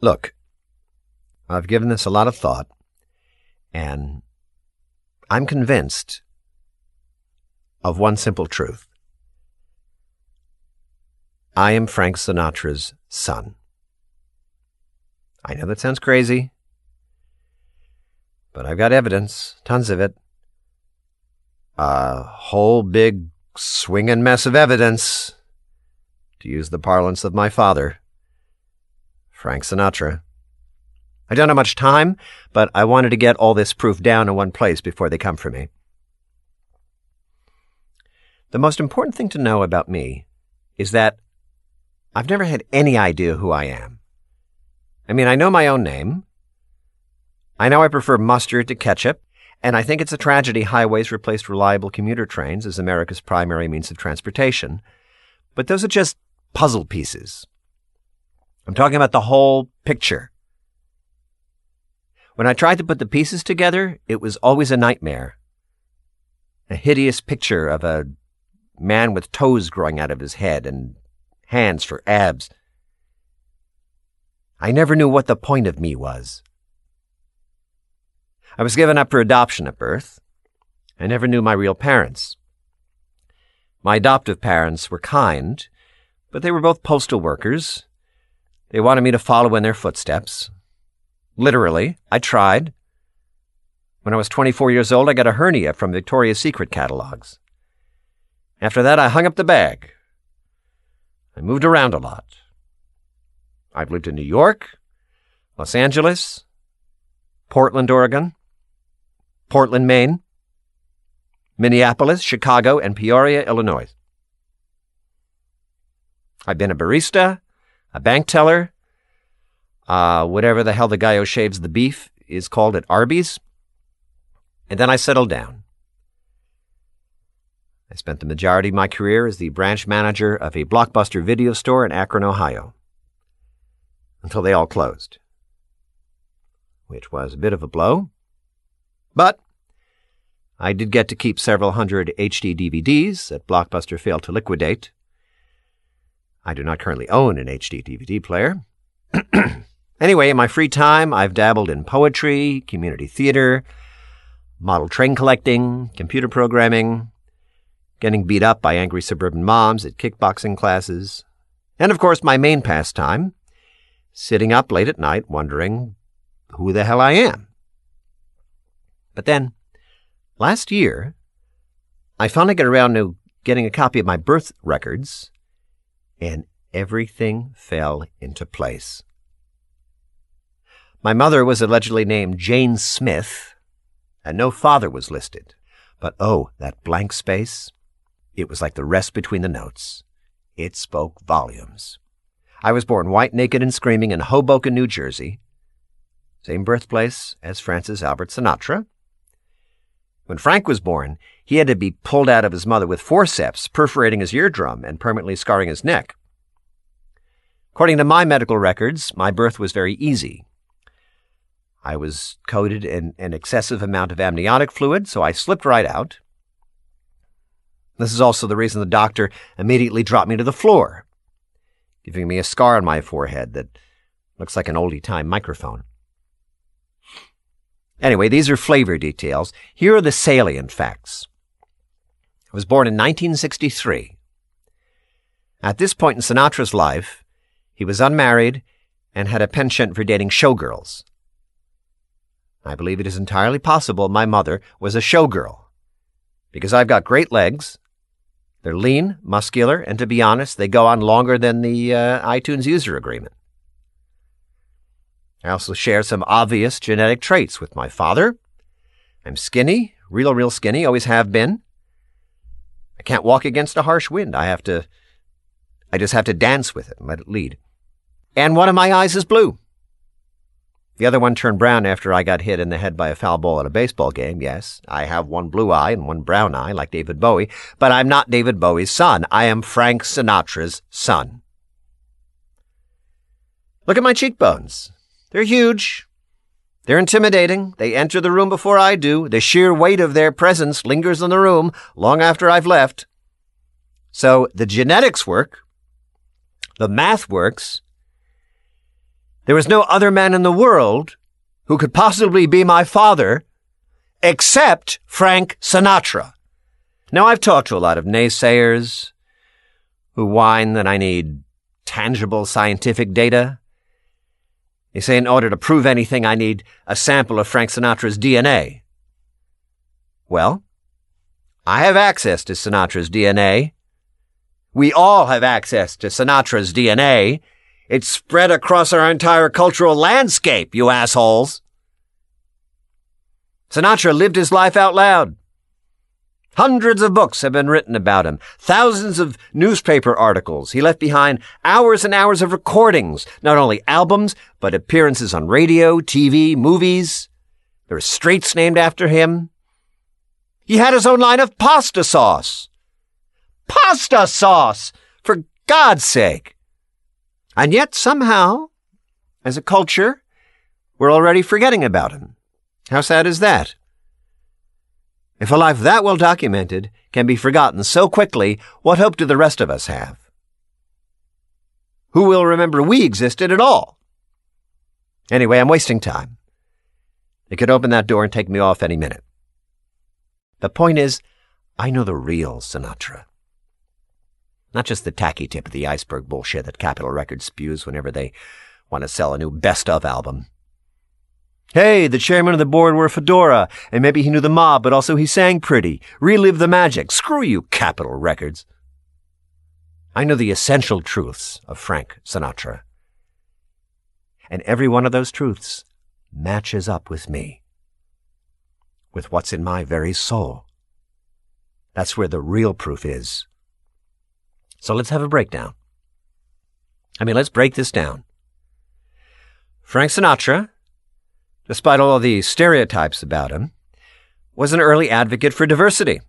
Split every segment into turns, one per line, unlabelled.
Look, I've given this a lot of thought, and I'm convinced of one simple truth. I am Frank Sinatra's son. I know that sounds crazy, but I've got evidence, tons of it. A whole big swinging mess of evidence, to use the parlance of my father, Frank Sinatra. I don't have much time, but I wanted to get all this proof down in one place before they come for me. The most important thing to know about me is that I've never had any idea who I am. I mean, I know my own name. I know I prefer mustard to ketchup, and I think it's a tragedy highways replaced reliable commuter trains as America's primary means of transportation. But those are just puzzle pieces. I'm talking about the whole picture. When I tried to put the pieces together, it was always a nightmare. A hideous picture of a man with toes growing out of his head and hands for abs. I never knew what the point of me was. I was given up for adoption at birth. I never knew my real parents. My adoptive parents were kind, but they were both postal workers. They wanted me to follow in their footsteps. Literally, I tried. When I was 24 years old, I got a hernia from Victoria's Secret catalogs. After that, I hung up the bag. I moved around a lot. I've lived in New York, Los Angeles, Portland, Oregon, Portland, Maine, Minneapolis, Chicago, and Peoria, Illinois. I've been a barista, a bank teller, uh, whatever the hell the guy who shaves the beef is called at Arby's. And then I settled down. I spent the majority of my career as the branch manager of a blockbuster video store in Akron, Ohio, until they all closed, which was a bit of a blow. But I did get to keep several hundred HD DVDs that Blockbuster failed to liquidate. I do not currently own an HD DVD player. anyway, in my free time, I've dabbled in poetry, community theater, model train collecting, computer programming, getting beat up by angry suburban moms at kickboxing classes, and of course, my main pastime, sitting up late at night wondering who the hell I am. But then, last year, I finally got around to getting a copy of my birth records, and everything fell into place. My mother was allegedly named Jane Smith, and no father was listed. But oh, that blank space! It was like the rest between the notes. It spoke volumes. I was born white, naked, and screaming in Hoboken, New Jersey. Same birthplace as Francis Albert Sinatra. When Frank was born, he had to be pulled out of his mother with forceps, perforating his eardrum and permanently scarring his neck. According to my medical records, my birth was very easy. I was coated in an excessive amount of amniotic fluid, so I slipped right out. This is also the reason the doctor immediately dropped me to the floor, giving me a scar on my forehead that looks like an oldie time microphone. Anyway, these are flavor details. Here are the salient facts. I was born in 1963. At this point in Sinatra's life, he was unmarried and had a penchant for dating showgirls. I believe it is entirely possible my mother was a showgirl, because I've got great legs, they're lean, muscular, and to be honest, they go on longer than the uh, iTunes user agreement. I also share some obvious genetic traits with my father. I'm skinny, real, real skinny, always have been. I can't walk against a harsh wind. I have to, I just have to dance with it and let it lead. And one of my eyes is blue. The other one turned brown after I got hit in the head by a foul ball at a baseball game. Yes, I have one blue eye and one brown eye, like David Bowie, but I'm not David Bowie's son. I am Frank Sinatra's son. Look at my cheekbones. They're huge. They're intimidating. They enter the room before I do. The sheer weight of their presence lingers in the room long after I've left. So the genetics work. The math works. There was no other man in the world who could possibly be my father except Frank Sinatra. Now, I've talked to a lot of naysayers who whine that I need tangible scientific data. They say in order to prove anything, I need a sample of Frank Sinatra's DNA. Well, I have access to Sinatra's DNA. We all have access to Sinatra's DNA. It's spread across our entire cultural landscape, you assholes. Sinatra lived his life out loud. Hundreds of books have been written about him, thousands of newspaper articles. He left behind hours and hours of recordings, not only albums, but appearances on radio, TV, movies. There are streets named after him. He had his own line of pasta sauce. Pasta sauce! For God's sake! And yet, somehow, as a culture, we're already forgetting about him. How sad is that? If a life that well documented can be forgotten so quickly, what hope do the rest of us have? Who will remember we existed at all? Anyway, I'm wasting time. They could open that door and take me off any minute. The point is, I know the real Sinatra. Not just the tacky tip of the iceberg bullshit that Capitol Records spews whenever they want to sell a new best of album. Hey, the chairman of the board wore a fedora, and maybe he knew the mob, but also he sang pretty. Relive the magic. Screw you, Capitol Records. I know the essential truths of Frank Sinatra. And every one of those truths matches up with me, with what's in my very soul. That's where the real proof is. So let's have a breakdown. I mean, let's break this down. Frank Sinatra, despite all the stereotypes about him, was an early advocate for diversity.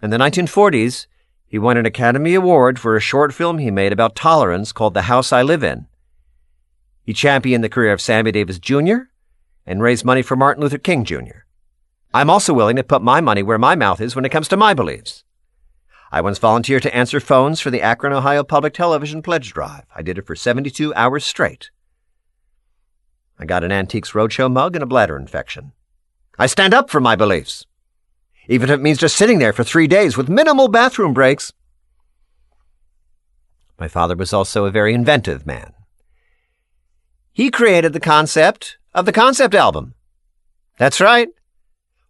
In the 1940s, he won an Academy Award for a short film he made about tolerance called The House I Live In. He championed the career of Sammy Davis Jr. and raised money for Martin Luther King Jr. I'm also willing to put my money where my mouth is when it comes to my beliefs. I once volunteered to answer phones for the Akron, Ohio Public Television Pledge Drive. I did it for 72 hours straight. I got an Antiques Roadshow mug and a bladder infection. I stand up for my beliefs, even if it means just sitting there for three days with minimal bathroom breaks. My father was also a very inventive man. He created the concept of the concept album. That's right.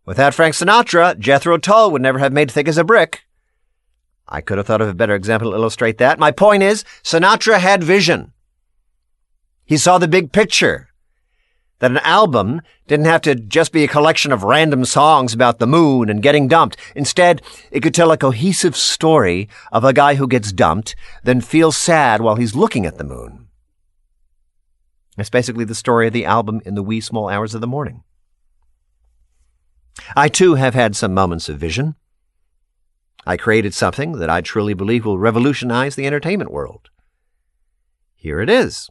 Without Frank Sinatra, Jethro Tull would never have made Thick as a Brick. I could have thought of a better example to illustrate that. My point is, Sinatra had vision. He saw the big picture. That an album didn't have to just be a collection of random songs about the moon and getting dumped. Instead, it could tell a cohesive story of a guy who gets dumped, then feels sad while he's looking at the moon. It's basically the story of the album in the wee small hours of the morning. I too have had some moments of vision. I created something that I truly believe will revolutionize the entertainment world. Here it is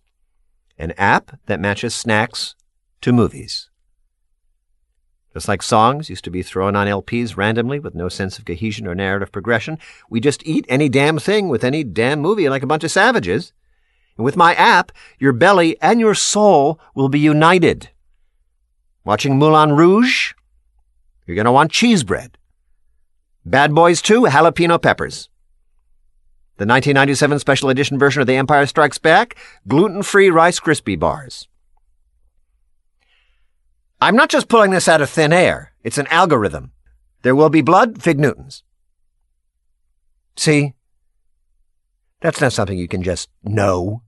an app that matches snacks to movies. Just like songs used to be thrown on LPs randomly with no sense of cohesion or narrative progression, we just eat any damn thing with any damn movie like a bunch of savages. And with my app, your belly and your soul will be united. Watching Moulin Rouge? You're going to want cheese bread. Bad Boys 2 Jalapeno Peppers. The 1997 special edition version of The Empire Strikes Back gluten free Rice Krispie bars. I'm not just pulling this out of thin air, it's an algorithm. There will be blood, Fig Newtons. See? That's not something you can just know.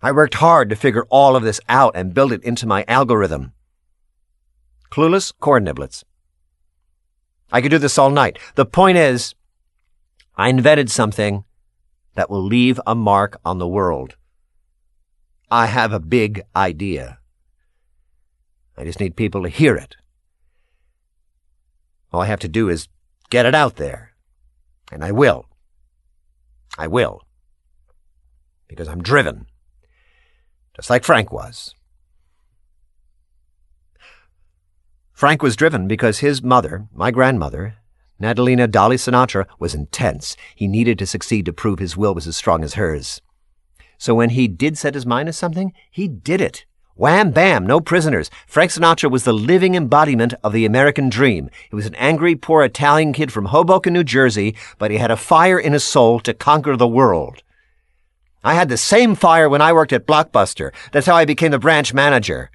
I worked hard to figure all of this out and build it into my algorithm. Clueless corn niblets. I could do this all night. The point is, I invented something that will leave a mark on the world. I have a big idea. I just need people to hear it. All I have to do is get it out there. And I will. I will. Because I'm driven. Just like Frank was. Frank was driven because his mother, my grandmother, Natalina Dolly Sinatra, was intense. He needed to succeed to prove his will was as strong as hers. So when he did set his mind to something, he did it. Wham bam, no prisoners. Frank Sinatra was the living embodiment of the American dream. He was an angry, poor Italian kid from Hoboken, New Jersey, but he had a fire in his soul to conquer the world. I had the same fire when I worked at Blockbuster. That's how I became the branch manager.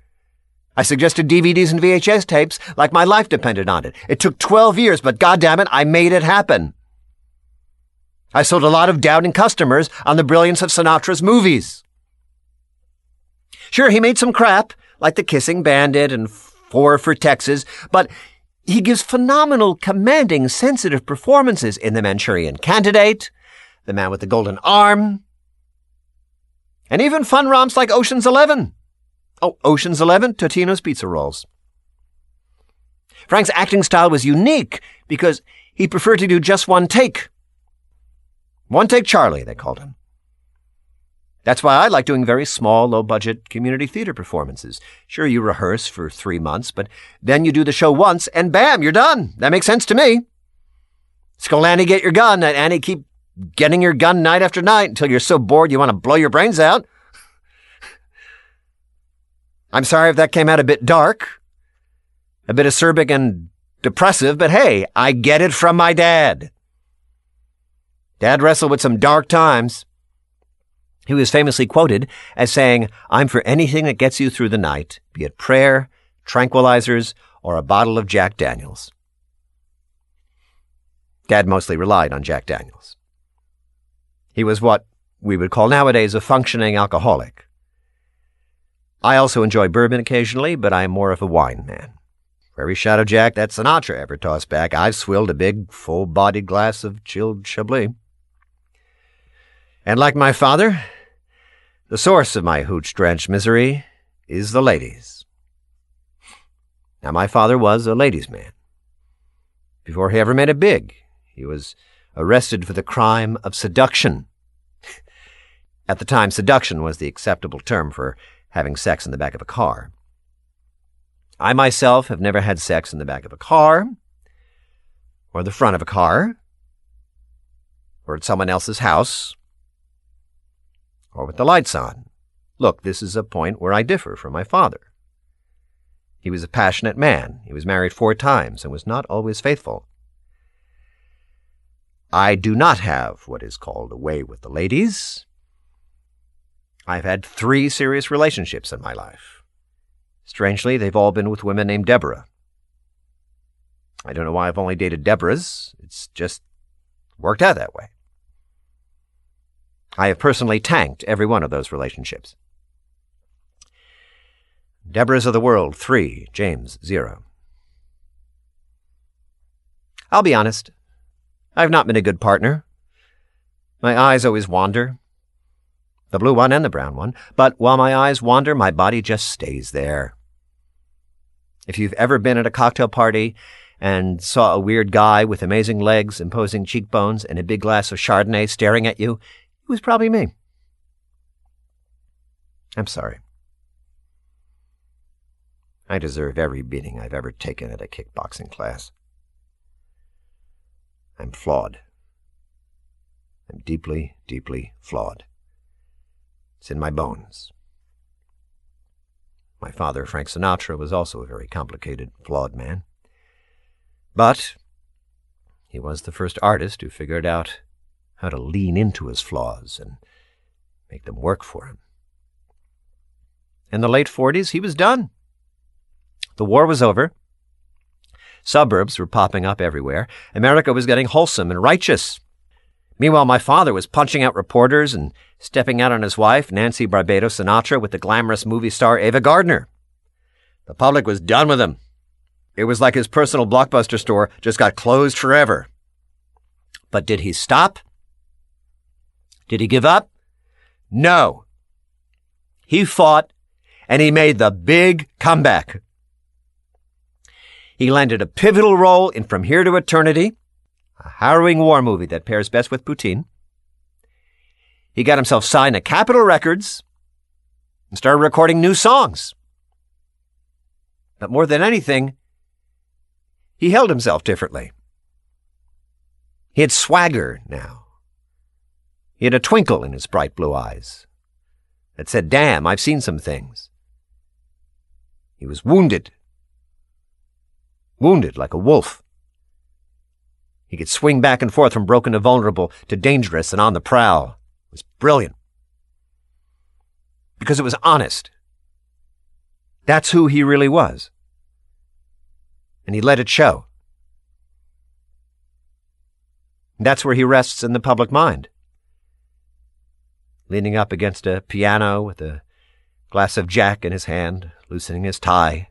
I suggested DVDs and VHS tapes like my life depended on it. It took 12 years, but goddammit, I made it happen. I sold a lot of doubting customers on the brilliance of Sinatra's movies. Sure, he made some crap, like The Kissing Bandit and Four for Texas, but he gives phenomenal, commanding, sensitive performances in The Manchurian Candidate, The Man with the Golden Arm, and even fun romps like Ocean's Eleven. Oh, Ocean's Eleven, Totino's Pizza Rolls. Frank's acting style was unique because he preferred to do just one take. One take Charlie, they called him. That's why I like doing very small, low budget community theater performances. Sure, you rehearse for three months, but then you do the show once and bam, you're done. That makes sense to me. Scolani, get your gun, and Annie, keep getting your gun night after night until you're so bored you want to blow your brains out. I'm sorry if that came out a bit dark, a bit acerbic and depressive, but hey, I get it from my dad. Dad wrestled with some dark times. He was famously quoted as saying, I'm for anything that gets you through the night, be it prayer, tranquilizers, or a bottle of Jack Daniels. Dad mostly relied on Jack Daniels. He was what we would call nowadays a functioning alcoholic. I also enjoy bourbon occasionally, but I am more of a wine man. For every shot of Jack that Sinatra ever tossed back, I've swilled a big, full bodied glass of chilled Chablis. And like my father, the source of my hooch drenched misery is the ladies. Now, my father was a ladies' man. Before he ever made it big, he was arrested for the crime of seduction. At the time, seduction was the acceptable term for having sex in the back of a car. I myself have never had sex in the back of a car, or the front of a car, or at someone else's house, or with the lights on. Look, this is a point where I differ from my father. He was a passionate man. He was married four times and was not always faithful. I do not have what is called a way with the ladies. I've had three serious relationships in my life. Strangely, they've all been with women named Deborah. I don't know why I've only dated Deborahs. It's just worked out that way. I have personally tanked every one of those relationships. Deborahs of the World, 3, James, 0. I'll be honest. I've not been a good partner. My eyes always wander. The blue one and the brown one. But while my eyes wander, my body just stays there. If you've ever been at a cocktail party and saw a weird guy with amazing legs, imposing cheekbones, and a big glass of Chardonnay staring at you, was probably me. I'm sorry. I deserve every beating I've ever taken at a kickboxing class. I'm flawed. I'm deeply, deeply flawed. It's in my bones. My father, Frank Sinatra, was also a very complicated, flawed man. But he was the first artist who figured out how to lean into his flaws and make them work for him. In the late 40s, he was done. The war was over. Suburbs were popping up everywhere. America was getting wholesome and righteous. Meanwhile, my father was punching out reporters and stepping out on his wife, Nancy Barbato Sinatra, with the glamorous movie star Ava Gardner. The public was done with him. It was like his personal blockbuster store just got closed forever. But did he stop? Did he give up? No. He fought and he made the big comeback. He landed a pivotal role in From Here to Eternity, a harrowing war movie that pairs best with poutine. He got himself signed to Capitol Records and started recording new songs. But more than anything, he held himself differently. He had swagger now. He had a twinkle in his bright blue eyes, that said, Damn, I've seen some things. He was wounded. Wounded like a wolf. He could swing back and forth from broken to vulnerable to dangerous and on the prowl. It was brilliant. Because it was honest. That's who he really was. And he let it show. That's where he rests in the public mind. Leaning up against a piano with a glass of Jack in his hand, loosening his tie,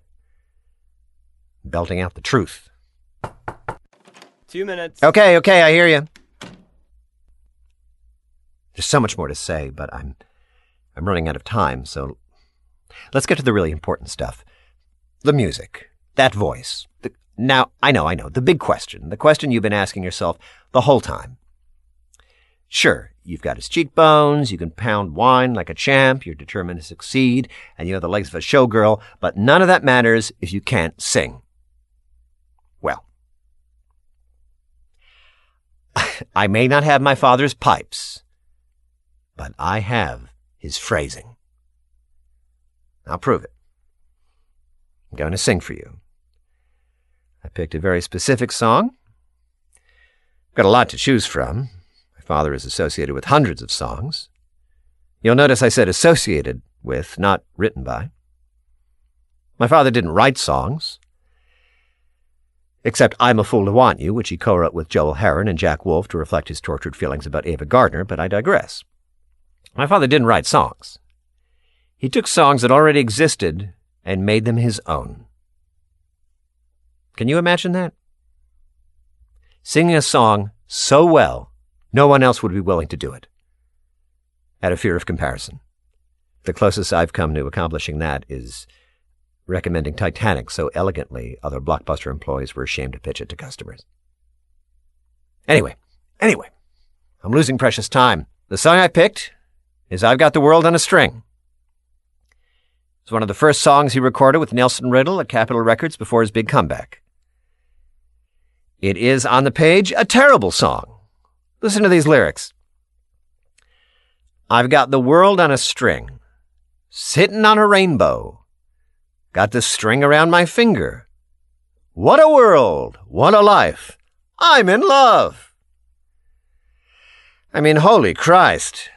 belting out the truth.
Two minutes.
Okay, okay, I hear you. There's so much more to say, but I'm I'm running out of time, so let's get to the really important stuff. The music, that voice. The, now, I know, I know, the big question, the question you've been asking yourself the whole time. Sure, you've got his cheekbones, you can pound wine like a champ, you're determined to succeed, and you have the legs of a showgirl, but none of that matters if you can't sing. Well, I may not have my father's pipes, but I have his phrasing. I'll prove it. I'm going to sing for you. I picked a very specific song. I've got a lot to choose from. Father is associated with hundreds of songs. You'll notice I said associated with, not written by. My father didn't write songs, except I'm a Fool to Want You, which he co wrote with Joel Herron and Jack Wolf to reflect his tortured feelings about Ava Gardner, but I digress. My father didn't write songs. He took songs that already existed and made them his own. Can you imagine that? Singing a song so well, no one else would be willing to do it. Out of fear of comparison. The closest I've come to accomplishing that is recommending Titanic so elegantly other blockbuster employees were ashamed to pitch it to customers. Anyway, anyway, I'm losing precious time. The song I picked is I've Got the World on a String. It's one of the first songs he recorded with Nelson Riddle at Capitol Records before his big comeback. It is on the page a terrible song. Listen to these lyrics. I've got the world on a string, sitting on a rainbow. Got the string around my finger. What a world! What a life! I'm in love! I mean, holy Christ.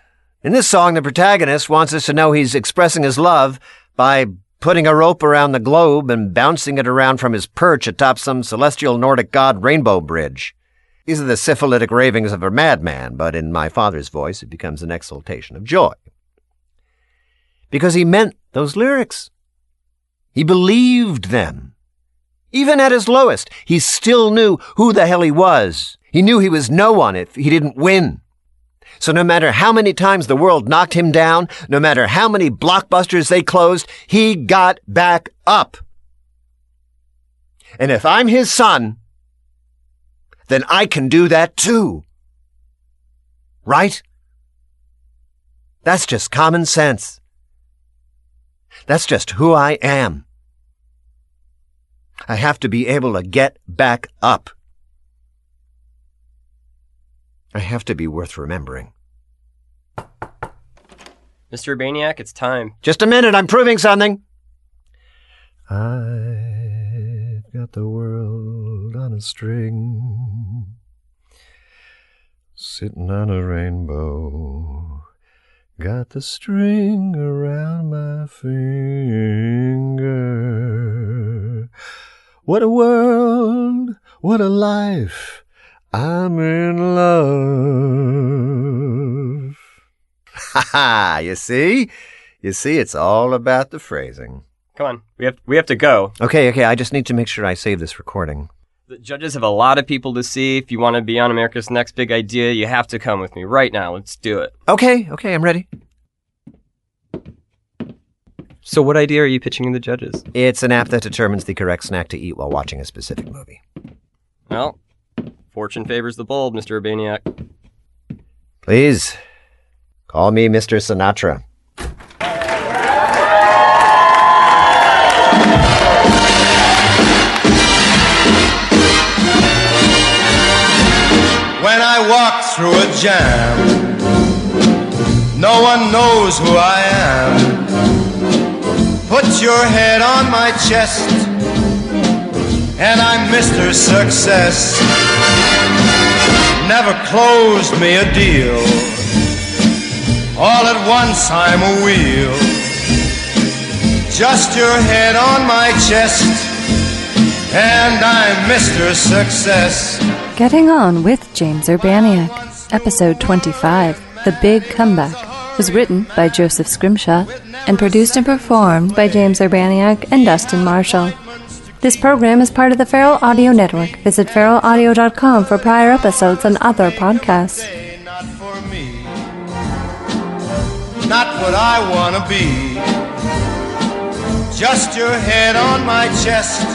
In this song, the protagonist wants us to know he's expressing his love by putting a rope around the globe and bouncing it around from his perch atop some celestial Nordic god rainbow bridge. These are the syphilitic ravings of a madman, but in my father's voice it becomes an exultation of joy. Because he meant those lyrics. He believed them. Even at his lowest, he still knew who the hell he was. He knew he was no one if he didn't win. So no matter how many times the world knocked him down, no matter how many blockbusters they closed, he got back up. And if I'm his son, then I can do that too. Right? That's just common sense. That's just who I am. I have to be able to get back up. I have to be worth remembering.
Mr. Urbaniak, it's time.
Just a minute, I'm proving something. I've got the world on a string, sitting on a rainbow. Got the string around my finger. What a world, what a life. I'm in love. Ha ha! You see? You see, it's all about the phrasing.
Come on, we have we have to go.
Okay, okay, I just need to make sure I save this recording.
The judges have a lot of people to see. If you want to be on America's Next Big Idea, you have to come with me right now. Let's do it.
Okay, okay, I'm ready.
So, what idea are you pitching to the judges?
It's an app that determines the correct snack to eat while watching a specific movie.
Well, fortune favors the bold, Mr. Urbaniak.
Please, call me Mr. Sinatra.
Jam, no one knows who I am. Just your head on my chest, and I'm Mr. Success. Never closed me a deal. All at once I'm a wheel. Just your head on my chest, and I'm Mr. Success.
Getting On with James Urbaniak, Episode 25, The Big Comeback, was written by Joseph Scrimshaw and produced and performed by James Urbaniak and Dustin Marshall. This program is part of the Feral Audio Network. Visit feralaudio.com for prior episodes and other podcasts.
Not for me, not what I wanna be. Just your head on my chest,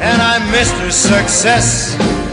and I'm Mr. Success.